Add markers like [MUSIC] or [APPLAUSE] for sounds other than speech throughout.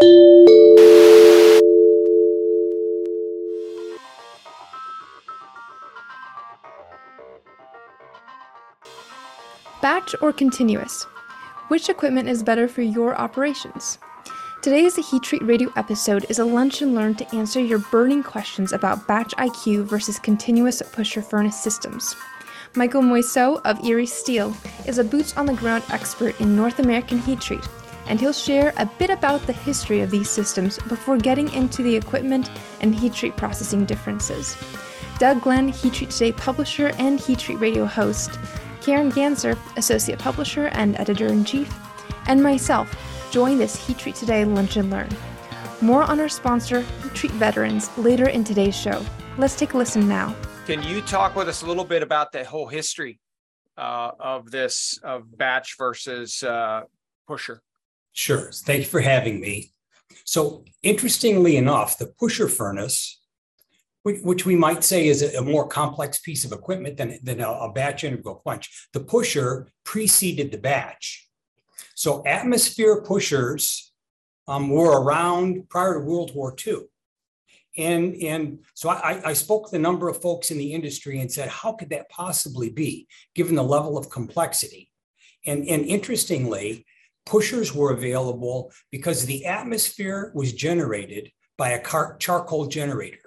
Batch or continuous? Which equipment is better for your operations? Today's Heat Treat Radio episode is a lunch and learn to answer your burning questions about batch IQ versus continuous pusher furnace systems. Michael Mouilleseaux of Erie Steel is a boots on the ground expert in North American heat treat, and he'll share a bit about the history of these systems before getting into the equipment and heat treat processing differences. Doug Glenn, Heat Treat Today publisher and Heat Treat Radio host, Karen Gantzer, associate publisher and editor in chief, and myself join this Heat Treat Today Lunch and Learn. More on our sponsor, Heat Treat Veterans, later in today's show. Let's take a listen now. Can you talk with us a little bit about the whole history uh, of this of batch versus uh, pusher? Sure. Thank you for having me. So, interestingly enough, the pusher furnace, which we might say is a more complex piece of equipment than, than a batch integral quench, the pusher preceded the batch. So atmosphere pushers um, were around prior to World War II. And, and so I, I spoke to a number of folks in the industry and said, how could that possibly be, given the level of complexity? And, and interestingly, pushers were available because the atmosphere was generated by a car- charcoal generator.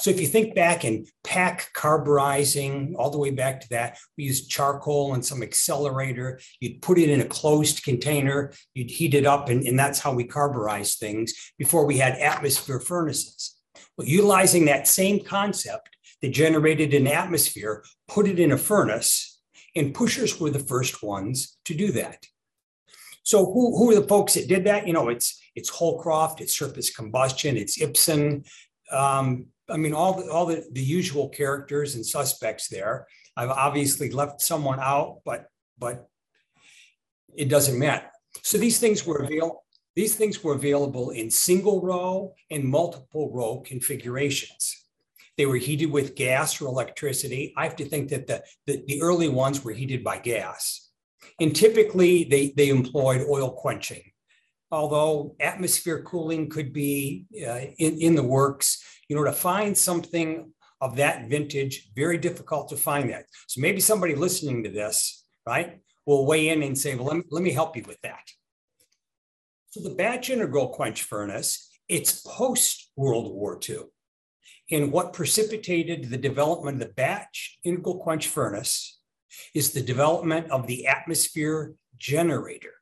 So if you think back in pack carburizing, all the way back to that, we used charcoal and some accelerator. You'd put it in a closed container, you'd heat it up, and, and that's how we carburized things before we had atmosphere furnaces. Well, utilizing that same concept that generated an atmosphere, put it in a furnace, and pushers were the first ones to do that. So who, who are the folks that did that? You know, it's it's Holcroft, it's surface combustion, it's Ibsen, um, I mean, all the, all the, the usual characters and suspects there. I've obviously left someone out, but but it doesn't matter. So these things were available. These things were available in single row and multiple row configurations. They were heated with gas or electricity. I have to think that the, the, the early ones were heated by gas. And typically they, they employed oil quenching. Although atmosphere cooling could be uh, in, in the works, you know, to find something of that vintage, very difficult to find that. So maybe somebody listening to this, right, will weigh in and say, well, let me, let me help you with that. So the batch integral quench furnace, it's post World War II. And what precipitated the development of the batch integral quench furnace is the development of the atmosphere generator.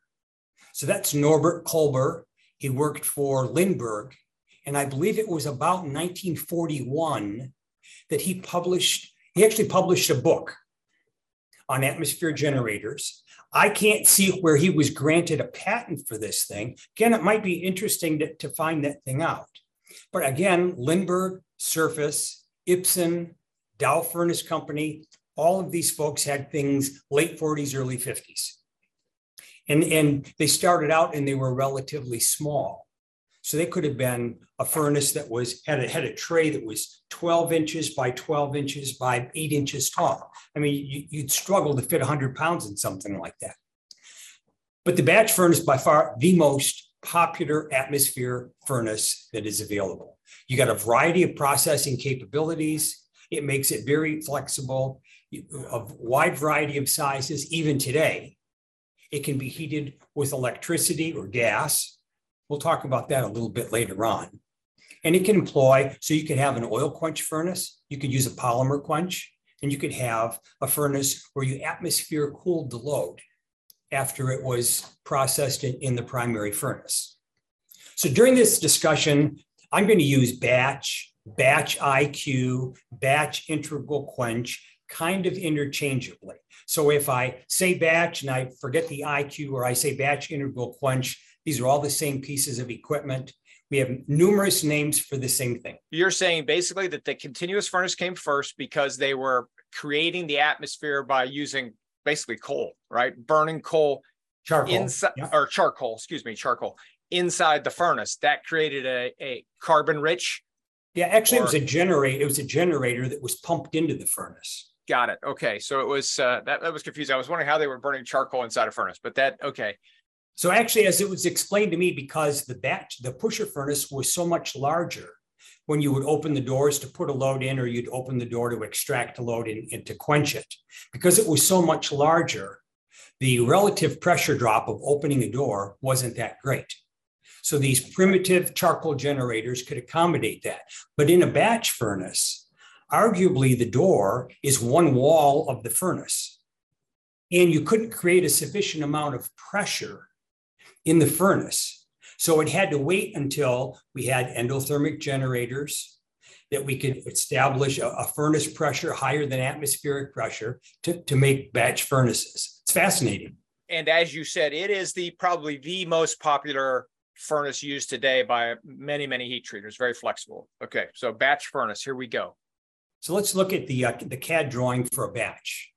So that's Norbert Koebel. He worked for Lindberg and I believe it was about 1941 that he published, he actually published a book on atmosphere generators. I can't see where he was granted a patent for this thing. Again, it might be interesting to, to find that thing out. But again, Lindberg, Surface, Ibsen, Dow Furnace Company, all of these folks had things late 40s, early 50s. And, and they started out and they were relatively small. So they could have been a furnace that was had a, had a tray that was 12 inches by 12 inches by eight inches tall. I mean, you, you'd struggle to fit 100 pounds in something like that. But the batch furnace, by far the most popular atmosphere furnace that is available. You got a variety of processing capabilities. It makes it very flexible, a wide variety of sizes. Even today, it can be heated with electricity or gas We'll talk about that a little bit later on. And it can employ, so you could have an oil quench furnace, you could use a polymer quench, and you could have a furnace where you atmosphere cooled the load after it was processed in, in the primary furnace. So during this discussion, I'm going to use batch, batch IQ, batch integral quench kind of interchangeably. So if I say batch and I forget the IQ, or I say batch integral quench, these are all the same pieces of equipment. We have numerous names for the same thing. You're saying basically that the continuous furnace came first because they were creating the atmosphere by using basically coal, right? Burning coal charcoal inside yeah. or charcoal, excuse me, charcoal inside the furnace. That created a, a carbon rich. Yeah, actually, or, it was a generator. It was a generator that was pumped into the furnace. Got it. Okay, so it was uh, that that was confusing. I was wondering how they were burning charcoal inside a furnace, but that okay. So actually, as it was explained to me, because the batch, the pusher furnace was so much larger, when you would open the doors to put a load in, or you'd open the door to extract a load in, and to quench it, because it was so much larger, the relative pressure drop of opening a door wasn't that great. So these primitive charcoal generators could accommodate that. But in a batch furnace, arguably the door is one wall of the furnace. And you couldn't create a sufficient amount of pressure in the furnace. So it had to wait until we had endothermic generators that we could establish a, a furnace pressure higher than atmospheric pressure to, to make batch furnaces. It's fascinating. And as you said, it is the probably the most popular furnace used today by many, many heat treaters, very flexible. Okay, so batch furnace, here we go. So let's look at the, uh, the CAD drawing for a batch.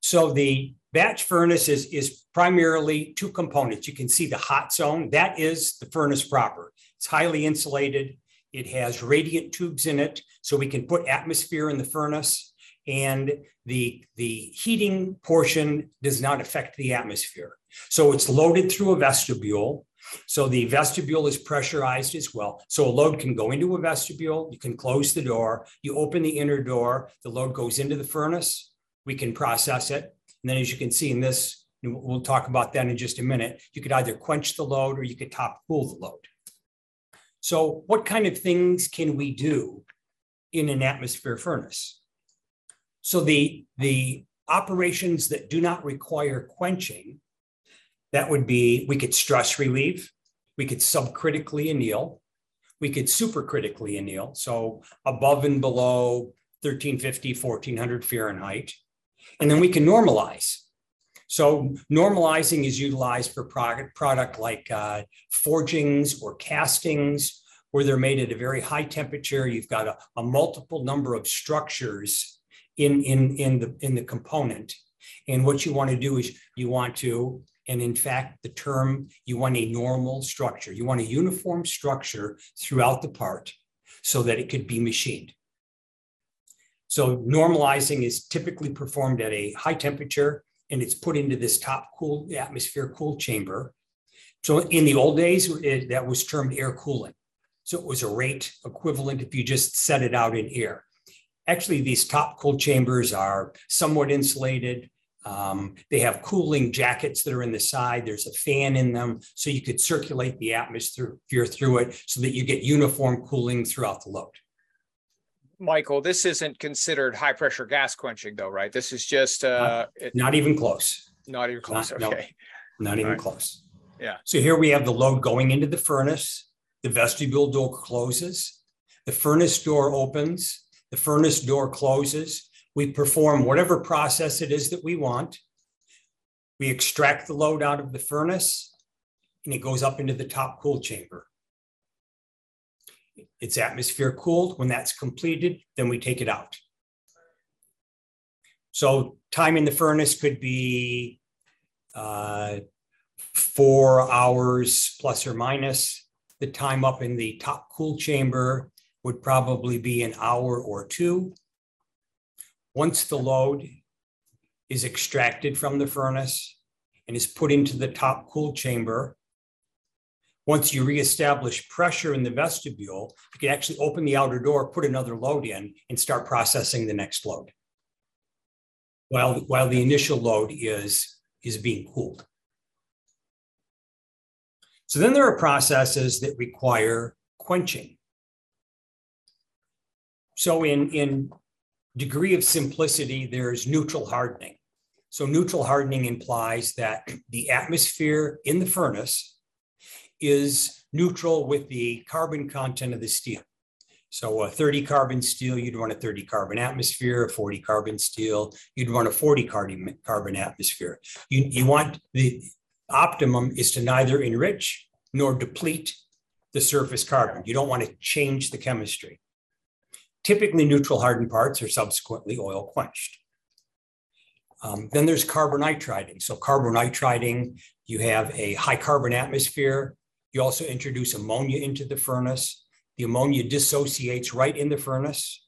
So the batch furnace is, is primarily two components. You can see the hot zone, that is the furnace proper. It's highly insulated. It has radiant tubes in it, so we can put atmosphere in the furnace. And the, the heating portion does not affect the atmosphere. So it's loaded through a vestibule. So the vestibule is pressurized as well. So a load can go into a vestibule, you can close the door, you open the inner door, the load goes into the furnace, we can process it. And then as you can see in this, we'll talk about that in just a minute, you could either quench the load or you could top cool the load. So what kind of things can we do in an atmosphere furnace? So the, the operations that do not require quenching that would be we could stress relieve, we could subcritically anneal, we could supercritically anneal, so above and below 1350, 1400 Fahrenheit. And then we can normalize. So normalizing is utilized for product, product like uh, forgings or castings, where they're made at a very high temperature. You've got a, a multiple number of structures in, in, in, the, in the component. And what you want to do is you want to and in fact, the term, you want a normal structure. You want a uniform structure throughout the part so that it could be machined. So normalizing is typically performed at a high temperature and it's put into this top cool atmosphere cool chamber. So in the old days, it, that was termed air cooling. So it was a rate equivalent if you just set it out in air. Actually, these top cool chambers are somewhat insulated. Um, they have cooling jackets that are in the side. There's a fan in them, so you could circulate the atmosphere through it so that you get uniform cooling throughout the load. Michael, this isn't considered high pressure gas quenching, though, right? This is just uh, not, it, not even close. Not even close. Not, okay. No, not even right. close. Yeah. So here we have the load going into the furnace. The vestibule door closes. The furnace door opens. The furnace door closes. We perform whatever process it is that we want. We extract the load out of the furnace and it goes up into the top cool chamber. It's atmosphere cooled. When that's completed, then we take it out. So time in the furnace could be uh, four hours plus or minus. The time up in the top cool chamber would probably be an hour or two. Once the load is extracted from the furnace and is put into the top cool chamber, once you reestablish pressure in the vestibule, you can actually open the outer door, put another load in, and start processing the next load while, while the initial load is, is being cooled. So then there are processes that require quenching. So in, in degree of simplicity, there's neutral hardening. So neutral hardening implies that the atmosphere in the furnace is neutral with the carbon content of the steel. So a 30 carbon steel, you'd run a 30 carbon atmosphere, a 40 carbon steel, you'd run a 40 carbon, atmosphere. You, you want the optimum is to neither enrich nor deplete the surface carbon. You don't want to change the chemistry. Typically, neutral hardened parts are subsequently oil quenched. Um, then there's carbonitriding. So carbonitriding, you have a high carbon atmosphere. You also introduce ammonia into the furnace. The ammonia dissociates right in the furnace.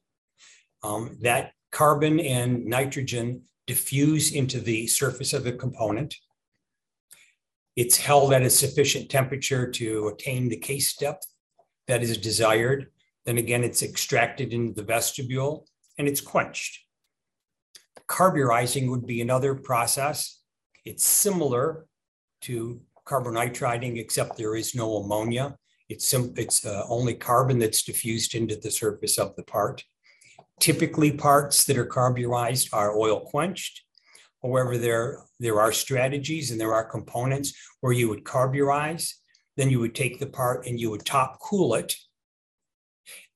Um, that carbon and nitrogen diffuse into the surface of the component. It's held at a sufficient temperature to attain the case depth that is desired. Then again, it's extracted into the vestibule and it's quenched. Carburizing would be another process. It's similar to carbonitriding, except there is no ammonia. It's, sim- it's uh, only carbon that's diffused into the surface of the part. Typically, parts that are carburized are oil quenched. However, there, there are strategies and there are components where you would carburize, then you would take the part and you would top cool it.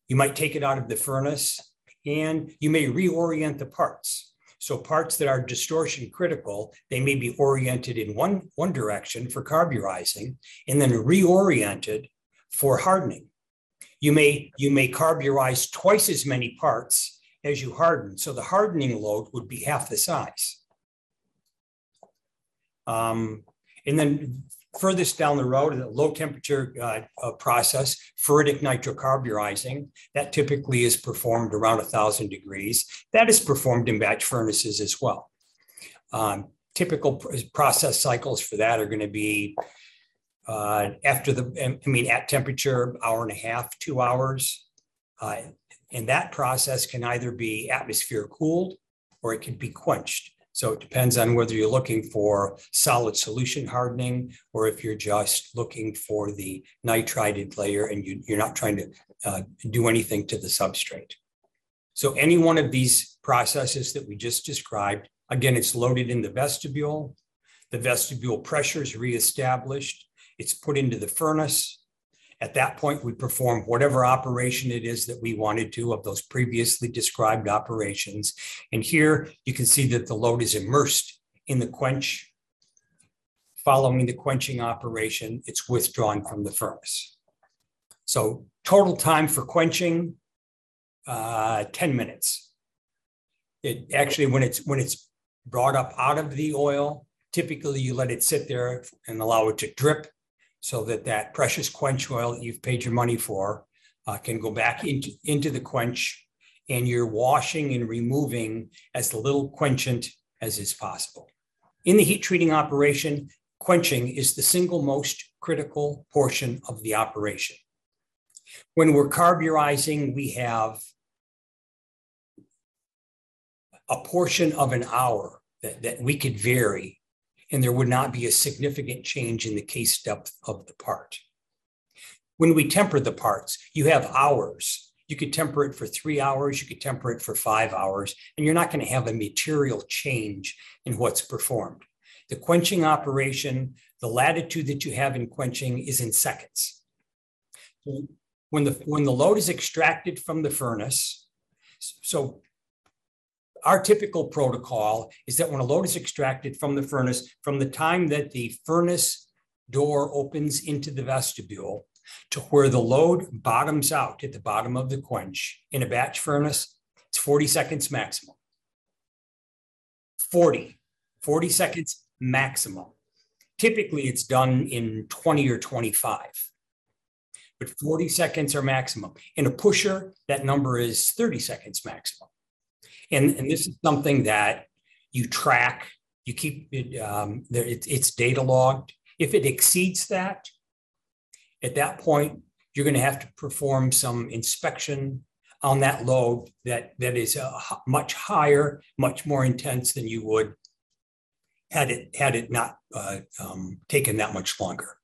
You might take it out of the furnace and you may reorient the parts. So parts that are distortion critical, they may be oriented in one, one direction for carburizing and then reoriented for hardening. You may, you may carburize twice as many parts as you harden. So the hardening load would be half the size. Um, and then furthest down the road, the low temperature uh, uh, process, ferritic nitrocarburizing, that typically is performed around a thousand degrees. That is performed in batch furnaces as well. Um, typical pr process cycles for that are going to be uh, after the, I mean, at temperature, hour and a half, two hours. Uh, and that process can either be atmosphere cooled or it can be quenched. So it depends on whether you're looking for solid solution hardening or if you're just looking for the nitrided layer and you, are not trying to uh, do anything to the substrate. So any one of these processes that we just described, again, it's loaded in the vestibule. The vestibule pressure is reestablished. It's put into the furnace. At that point, we perform whatever operation it is that we wanted to of those previously described operations. And here you can see that the load is immersed in the quench. Following the quenching operation, it's withdrawn from the furnace. So total time for quenching, uh, 10 minutes. It actually, when it's when it's brought up out of the oil, typically you let it sit there and allow it to drip so that that precious quench oil that you've paid your money for uh, can go back into, into the quench and you're washing and removing as little quenchant as is possible. In the heat treating operation, quenching is the single most critical portion of the operation. When we're carburizing, we have a portion of an hour that, that we could vary and there would not be a significant change in the case depth of the part. When we temper the parts, you have hours. You could temper it for three hours, you could temper it for five hours, and you're not going to have a material change in what's performed. The quenching operation, the latitude that you have in quenching is in seconds. When the, when the load is extracted from the furnace, so our typical protocol is that when a load is extracted from the furnace, from the time that the furnace door opens into the vestibule to where the load bottoms out at the bottom of the quench in a batch furnace, it's 40 seconds maximum. 40, 40 seconds maximum. Typically, it's done in 20 or 25, but 40 seconds are maximum. In a pusher, that number is 30 seconds maximum. And, and this is something that you track, you keep it, um, there, it, it's data logged. If it exceeds that, at that point, you're going to have to perform some inspection on that load that, that is uh, much higher, much more intense than you would had it had it not uh, um, taken that much longer.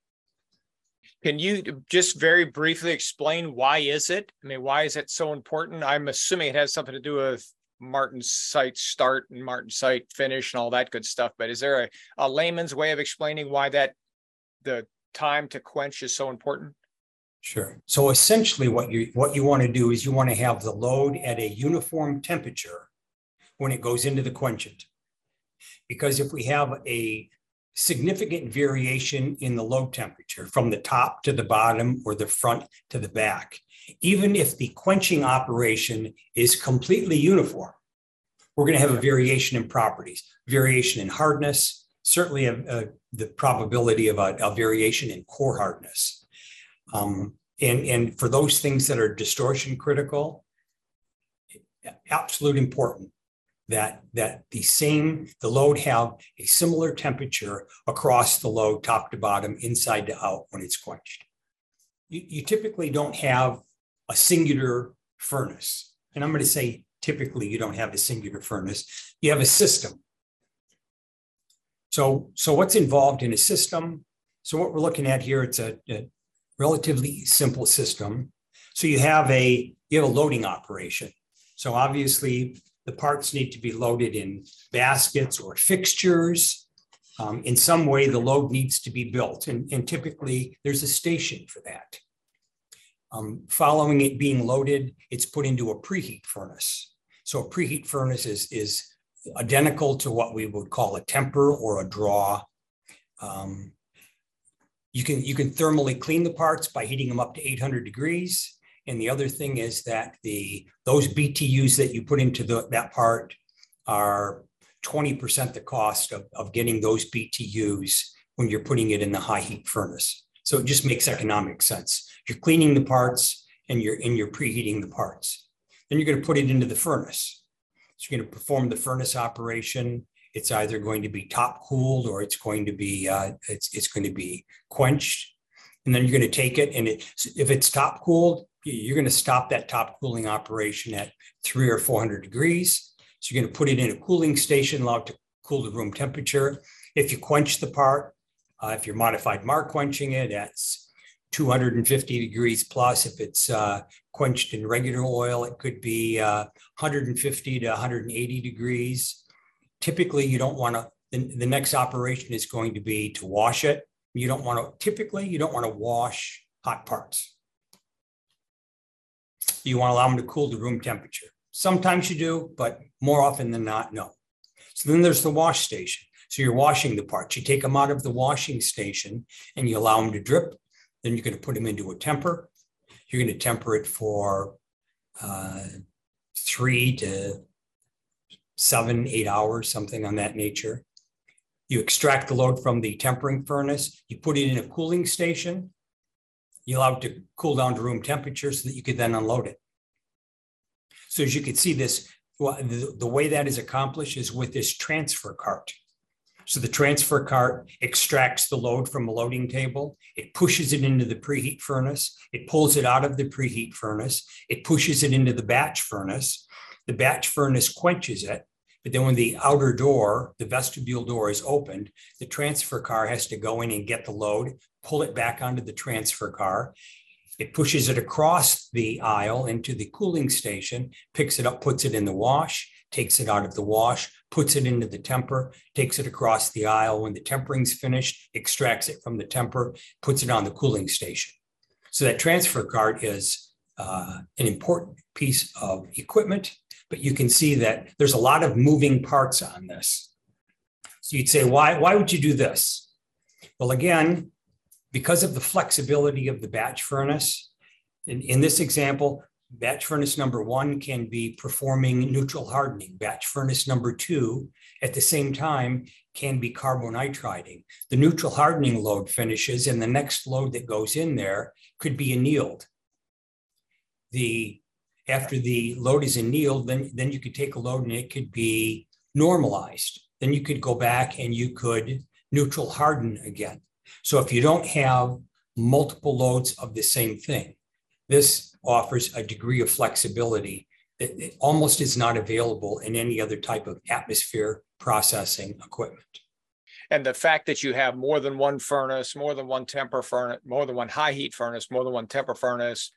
Can you just very briefly explain why is it? I mean, why is it so important? I'm assuming it has something to do with martensite start and martensite finish and all that good stuff. But is there a, a layman's way of explaining why that the time to quench is so important? Sure. So essentially what you what you want to do is you want to have the load at a uniform temperature when it goes into the quenchant. Because if we have a significant variation in the load temperature from the top to the bottom or the front to the back, even if the quenching operation is completely uniform, we're going to have a variation in properties, variation in hardness, certainly a, a, the probability of a, a, variation in core hardness. Um, and, and for those things that are distortion critical, absolute important that, that the same, the load have a similar temperature across the load, top to bottom, inside to out when it's quenched. You, you typically don't have a singular furnace. And I'm going to say typically you don't have a singular furnace. You have a system. So, so what's involved in a system? So what we're looking at here, it's a, a relatively simple system. So you have a you have a loading operation. So obviously the parts need to be loaded in baskets or fixtures. Um, in some way, the load needs to be built, and, and typically there's a station for that. Um, following it being loaded, it's put into a preheat furnace. So a preheat furnace is, is identical to what we would call a temper or a draw. Um, you can you can thermally clean the parts by heating them up to 800 degrees. And the other thing is that the those BTUs that you put into the, that part are 20% the cost of, of getting those BTUs when you're putting it in the high heat furnace. So it just makes economic sense. You're cleaning the parts and you're and you're preheating the parts. Then you're going to put it into the furnace. So you're going to perform the furnace operation it's either going to be top cooled or it's going to be uh, it's it's going to be quenched, and then you're going to take it and it if it's top cooled, you're going to stop that top cooling operation at three or four hundred degrees. So you're going to put it in a cooling station allowed to cool to room temperature. If you quench the part, uh, if you're modified marquenching it, that's 250 degrees plus. If it's uh, quenched in regular oil, it could be uh, 150 to 180 degrees typically you don't want to, the, the next operation is going to be to wash it. You don't want to, typically you don't want to wash hot parts. You want to allow them to cool to room temperature. Sometimes you do, but more often than not, no. So then there's the wash station. So you're washing the parts. You take them out of the washing station and you allow them to drip. Then you're going to put them into a temper. You're going to temper it for uh, three to seven, eight hours, something on that nature. You extract the load from the tempering furnace, you put it in a cooling station, you allow it to cool down to room temperature so that you could then unload it. So as you can see this, the, the way that is accomplished is with this transfer cart. So the transfer cart extracts the load from a loading table. It pushes it into the preheat furnace. It pulls it out of the preheat furnace. It pushes it into the batch furnace. The batch furnace quenches it. But then when the outer door, the vestibule door is opened, the transfer car has to go in and get the load, pull it back onto the transfer car. It pushes it across the aisle into the cooling station, picks it up, puts it in the wash, takes it out of the wash, puts it into the temper, takes it across the aisle. When the tempering's finished, extracts it from the temper, puts it on the cooling station. So that transfer cart is uh, an important piece of equipment but you can see that there's a lot of moving parts on this. So you'd say, why, why would you do this? Well, again, because of the flexibility of the batch furnace, in, in this example, batch furnace number one can be performing neutral hardening. Batch furnace number two, at the same time, can be carbonitriding. The neutral hardening load finishes, and the next load that goes in there could be annealed. The after the load is annealed, then, then you could take a load and it could be normalized. Then you could go back and you could neutral harden again. So if you don't have multiple loads of the same thing, this offers a degree of flexibility that almost is not available in any other type of atmosphere processing equipment. And the fact that you have more than one furnace, more than one temper furnace, more than one high heat furnace, more than one temper furnace,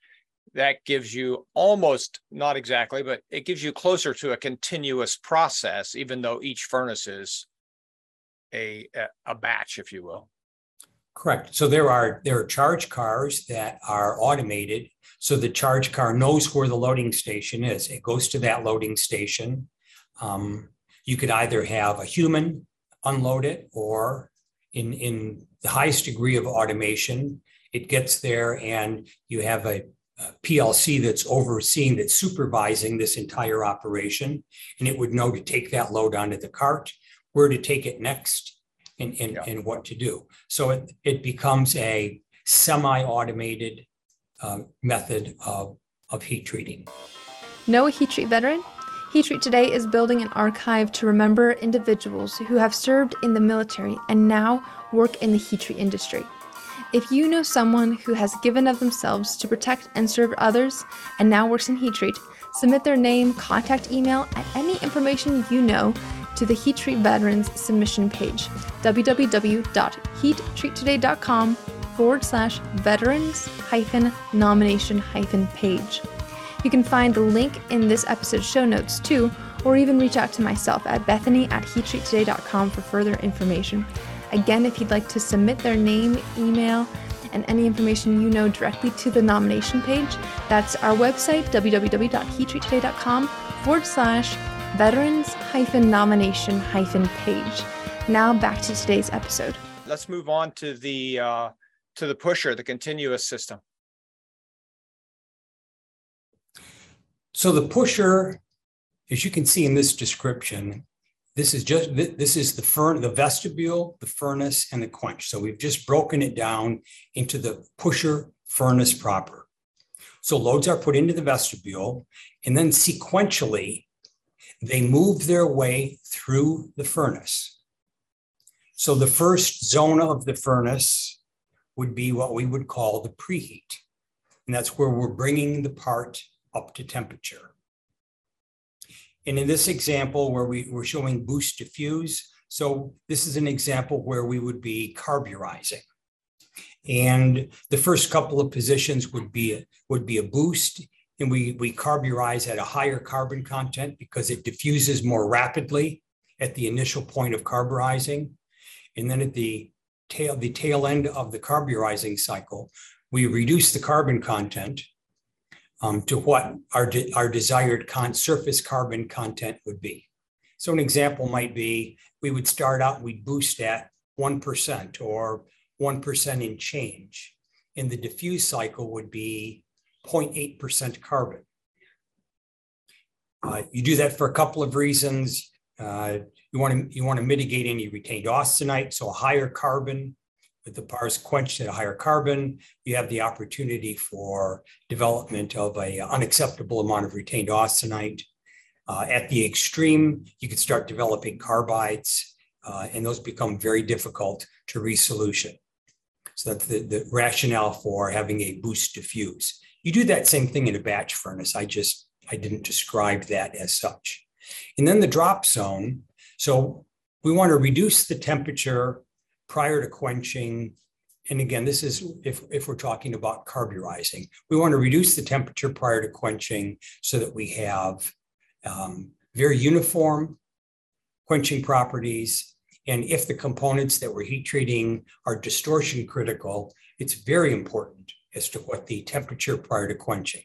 that gives you almost not exactly, but it gives you closer to a continuous process, even though each furnace is a a batch, if you will. Correct. So there are there are charge cars that are automated. So the charge car knows where the loading station is. It goes to that loading station. Um, you could either have a human unload it, or in in the highest degree of automation, it gets there and you have a PLC that's overseeing, that's supervising this entire operation. And it would know to take that load onto the cart, where to take it next, and, and, yeah. and what to do. So it, it becomes a semi automated uh, method of, of heat treating. Know a heat treat veteran? Heat Treat Today is building an archive to remember individuals who have served in the military and now work in the heat treat industry. If you know someone who has given of themselves to protect and serve others and now works in heat treat, submit their name, contact email, and any information you know to the Heat Treat Veterans submission page www.heattreattoday.com forward slash veterans hyphen nomination hyphen page. You can find the link in this episode's show notes too, or even reach out to myself at bethany at heattreattoday.com for further information. Again, if you'd like to submit their name, email, and any information you know directly to the nomination page, that's our website, www.heattreattoday.com forward slash veterans hyphen nomination hyphen page. Now back to today's episode. Let's move on to the uh, to the pusher, the continuous system. So the pusher, as you can see in this description, this is just this is the furn the vestibule, the furnace, and the quench. So we've just broken it down into the pusher furnace proper. So loads are put into the vestibule, and then sequentially, they move their way through the furnace. So the first zone of the furnace would be what we would call the preheat. And that's where we're bringing the part up to temperature. And in this example where we, we're showing boost diffuse, so this is an example where we would be carburizing. And the first couple of positions would be a, would be a boost, and we, we carburize at a higher carbon content because it diffuses more rapidly at the initial point of carburizing. And then at the tail, the tail end of the carburizing cycle, we reduce the carbon content um, to what our, de- our desired surface carbon content would be. So an example might be we would start out, we'd boost at 1% or 1% in change. And the diffuse cycle would be 0.8% carbon. Uh, you do that for a couple of reasons. Uh, you want to you want to mitigate any retained austenite, so a higher carbon with the bars quenched at a higher carbon, you have the opportunity for development of a unacceptable amount of retained austenite. Uh, at the extreme, you could start developing carbides, uh, and those become very difficult to resolution. So that's the, the rationale for having a boost diffuse. You do that same thing in a batch furnace. I just, I didn't describe that as such. And then the drop zone. So we want to reduce the temperature prior to quenching. And again, this is if, if we're talking about carburizing, we want to reduce the temperature prior to quenching so that we have um, very uniform quenching properties. And if the components that we're heat treating are distortion critical, it's very important as to what the temperature prior to quenching.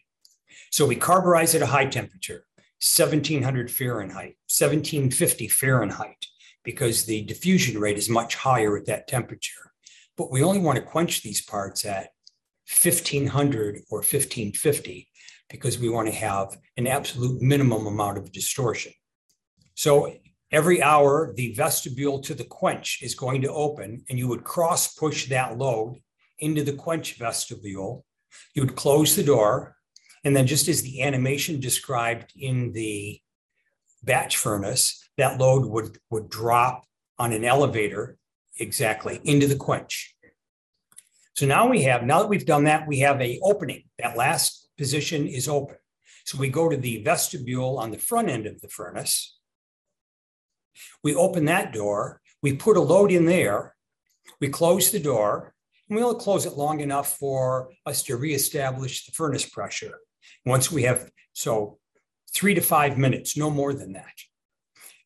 So we carburize at a high temperature, 1700 Fahrenheit, 1750 Fahrenheit because the diffusion rate is much higher at that temperature. But we only want to quench these parts at 1500 or 1550 because we want to have an absolute minimum amount of distortion. So every hour, the vestibule to the quench is going to open, and you would cross push that load into the quench vestibule. You would close the door, and then, just as the animation described in the batch furnace, that load would, would drop on an elevator exactly into the quench. So now we have, now that we've done that, we have a opening. That last position is open. So we go to the vestibule on the front end of the furnace. We open that door, we put a load in there, we close the door, and we only close it long enough for us to reestablish the furnace pressure. Once we have, so three to five minutes, no more than that.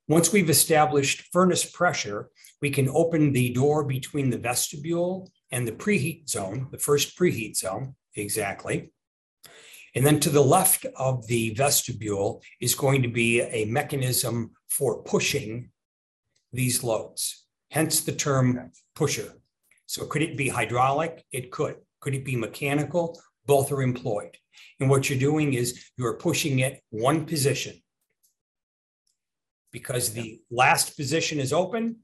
Once we've established furnace pressure, we can open the door between the vestibule and the preheat zone, the first preheat zone, exactly. And then to the left of the vestibule is going to be a mechanism for pushing these loads, hence the term pusher. So could it be hydraulic? It could. Could it be mechanical? Both are employed. And what you're doing is you're pushing it one position because the last position is open.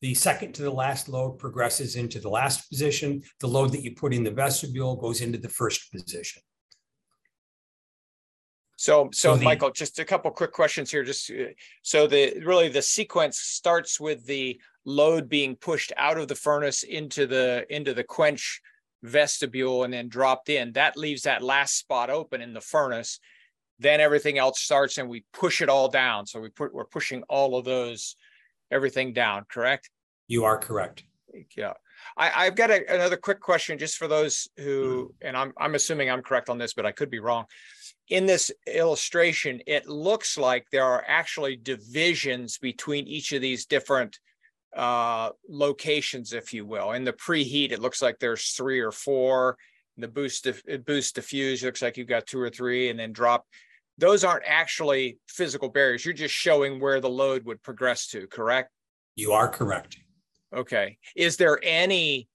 The second to the last load progresses into the last position. The load that you put in the vestibule goes into the first position. So, so So the- Michael, just a couple quick questions here. Just uh, so the really the sequence starts with the load being pushed out of the furnace into the into the quench vestibule and then dropped in. That leaves that last spot open in the furnace. Then everything else starts and we push it all down. So we put we're pushing all of those everything down, correct? You are correct. Yeah. I, I've got a, another quick question just for those who, mm-hmm. and I'm, I'm assuming I'm correct on this, but I could be wrong. In this illustration, it looks like there are actually divisions between each of these different uh, locations, if you will. In the preheat, it looks like there's three or four. The boost, dif- boost diffuse looks like you've got two or three, and then drop. Those aren't actually physical barriers. You're just showing where the load would progress to, correct? You are correct. Okay. Is there any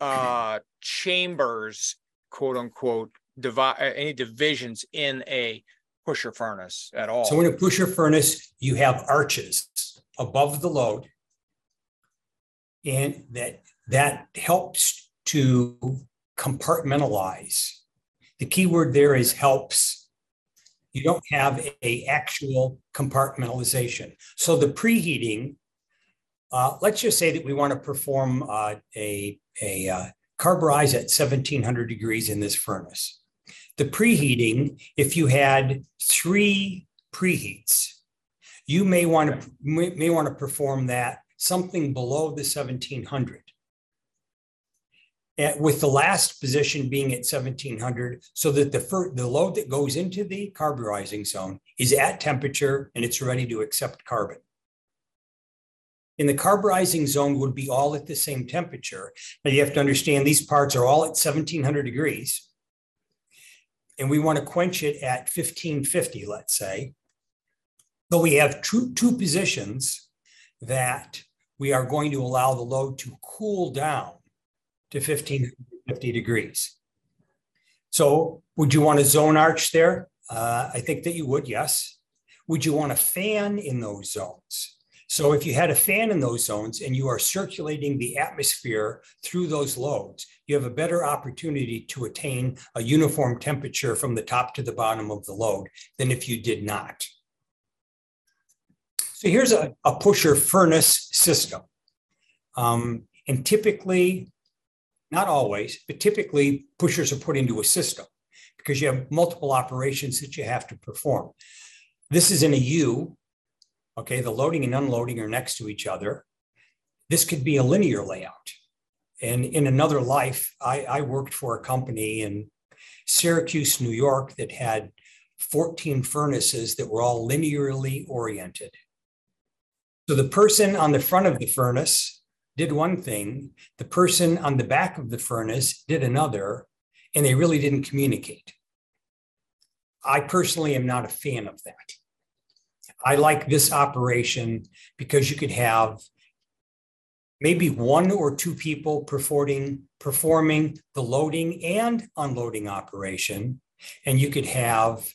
uh chambers, quote unquote, divide any divisions in a pusher furnace at all? So in a pusher furnace, you have arches above the load. And that, that helps to compartmentalize. The key word there is helps. You don't have a actual compartmentalization. So the preheating, uh, let's just say that we want to perform uh, a, a uh, carburize at 1700 degrees in this furnace. The preheating, if you had three preheats, you may want to may, may want to perform that something below the 1700. At, with the last position being at 1700, so that the the load that goes into the carburizing zone is at temperature and it's ready to accept carbon. In the carburizing zone would be all at the same temperature, but you have to understand these parts are all at 1700 degrees. And we want to quench it at 1550, let's say. So we have two, two positions that we are going to allow the load to cool down to 1550 degrees. So would you want a zone arch there? Uh, I think that you would, yes. Would you want a fan in those zones? So if you had a fan in those zones and you are circulating the atmosphere through those loads, you have a better opportunity to attain a uniform temperature from the top to the bottom of the load than if you did not. So here's a, a pusher furnace system. Um, and typically, not always, but typically pushers are put into a system because you have multiple operations that you have to perform. This is in a U, okay? The loading and unloading are next to each other. This could be a linear layout. And in another life, I, I worked for a company in Syracuse, New York that had 14 furnaces that were all linearly oriented. So the person on the front of the furnace did one thing, the person on the back of the furnace did another, and they really didn't communicate. I personally am not a fan of that. I like this operation because you could have maybe one or two people performing performing the loading and unloading operation and you could have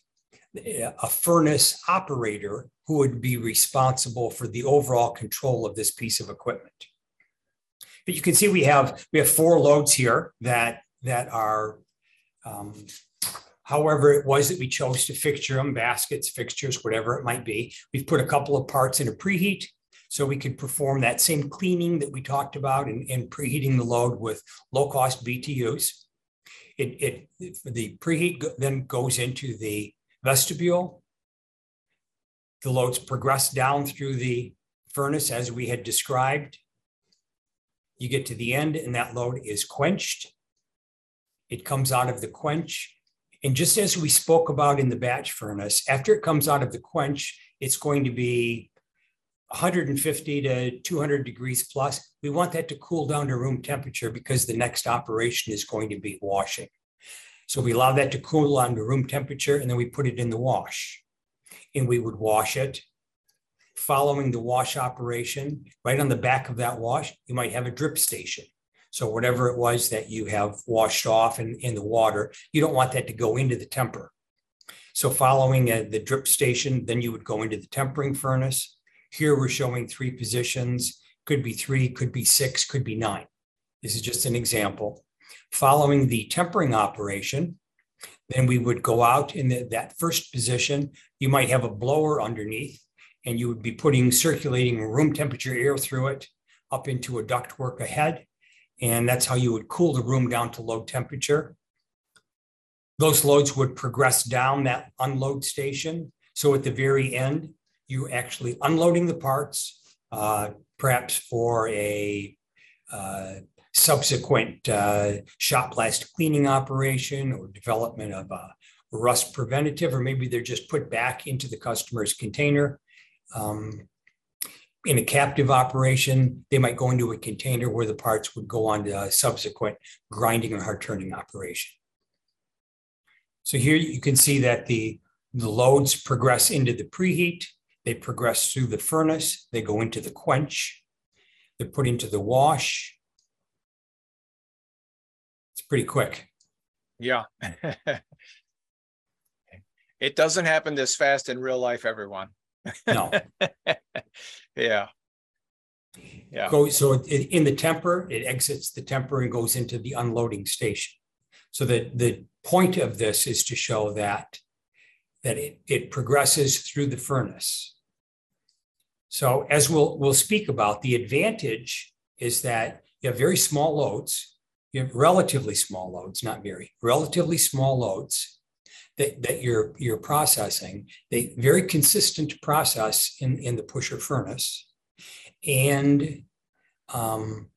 a furnace operator who would be responsible for the overall control of this piece of equipment. But you can see we have we have four loads here that that are um, however it was that we chose to fixture them baskets fixtures whatever it might be we've put a couple of parts in a preheat so we could perform that same cleaning that we talked about in preheating the load with low cost btus it, it the preheat then goes into the vestibule the loads progress down through the furnace as we had described you get to the end and that load is quenched. It comes out of the quench. And just as we spoke about in the batch furnace, after it comes out of the quench, it's going to be 150 to 200 degrees plus. We want that to cool down to room temperature because the next operation is going to be washing. So we allow that to cool down to room temperature and then we put it in the wash. And we would wash it following the wash operation, right on the back of that wash, you might have a drip station. So whatever it was that you have washed off in, in the water, you don't want that to go into the temper. So following uh, the drip station, then you would go into the tempering furnace. Here we're showing three positions, could be three, could be six, could be nine. This is just an example. Following the tempering operation, Then we would go out in the, that first position. You might have a blower underneath, and you would be putting circulating room temperature air through it up into a ductwork ahead. And that's how you would cool the room down to low temperature. Those loads would progress down that unload station. So at the very end, you're actually unloading the parts, uh, perhaps for a uh, subsequent uh, shot blast cleaning operation or development of a rust preventative, or maybe they're just put back into the customer's container. Um, in a captive operation, they might go into a container where the parts would go on to a subsequent grinding or hard turning operation. So here you can see that the, the loads progress into the preheat, they progress through the furnace, they go into the quench, they're put into the wash. Pretty quick. Yeah. [LAUGHS] it doesn't happen this fast in real life, everyone. No. [LAUGHS] yeah. Yeah. Go, so it, in the temper, it exits the temper and goes into the unloading station. So that the point of this is to show that that it, it progresses through the furnace. So as we'll we'll speak about, the advantage is that you have very small loads, you have relatively small loads, not very, relatively small loads that, that you're you're processing. They very consistent process in, in the pusher furnace. And um,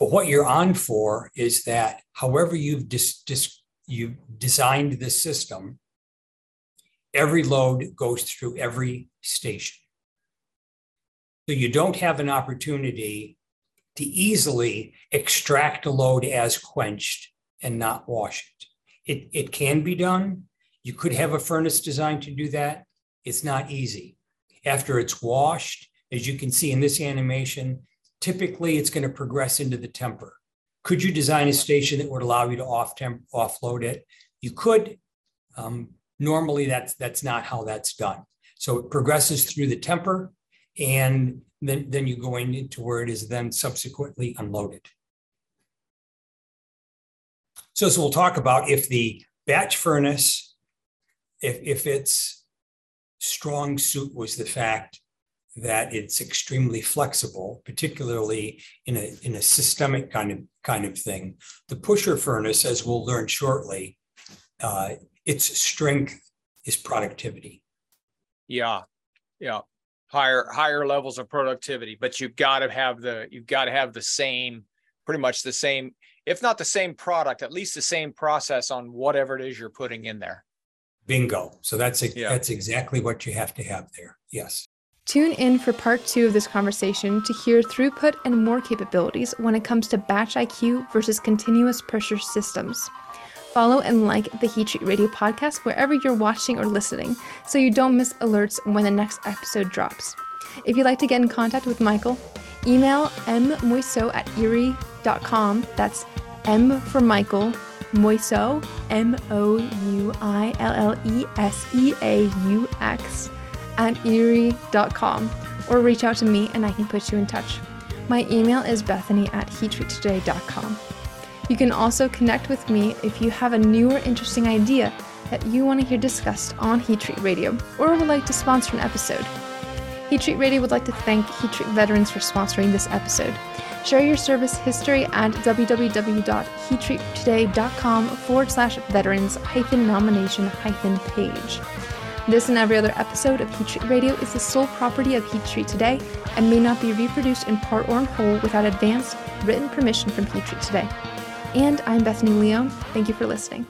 but what you're on for is that however you've dis, dis, you've designed the system, every load goes through every station. So you don't have an opportunity to easily extract a load as quenched and not wash it. It, it can be done. You could have a furnace designed to do that. It's not easy. After it's washed, as you can see in this animation, typically it's going to progress into the temper. Could you design a station that would allow you to off temp, offload it? You could. Um, normally, that's that's not how that's done. So it progresses through the temper, and then then you go into where it is then subsequently unloaded. So as we'll talk about, if the batch furnace, if if its strong suit was the fact that it's extremely flexible, particularly in a, in a systemic kind of kind of thing. The pusher furnace, as we'll learn shortly, uh, its strength is productivity. Yeah, yeah, higher higher levels of productivity, but you've got to have the you've got to have the same, pretty much the same, if not the same product, at least the same process on whatever it is you're putting in there. Bingo. So that's a, yeah. that's exactly what you have to have there. Yes. Tune in for part two of this conversation to hear throughput and more capabilities when it comes to batch IQ versus continuous pusher systems. Follow and like the Heat Treat Radio podcast wherever you're watching or listening so you don't miss alerts when the next episode drops. If you'd like to get in contact with Michael, email mmouilleseaux at erie.com. That's M for Michael, Mouilleseaux, M O U I L L E S E A U X at erie.com or reach out to me and I can put you in touch. My email is bethany at heattreattoday.com. You can also connect with me if you have a new or interesting idea that you want to hear discussed on Heat Treat Radio or would like to sponsor an episode. Heat Treat Radio would like to thank Heat Treat veterans for sponsoring this episode. Share your service history at www.heattreattoday.com forward slash veterans hyphen nomination hyphen page. This and every other episode of Heat Treat Radio is the sole property of Heat Treat Today and may not be reproduced in part or in whole without advance written permission from Heat Treat Today. And I'm Bethany Leone. Thank you for listening.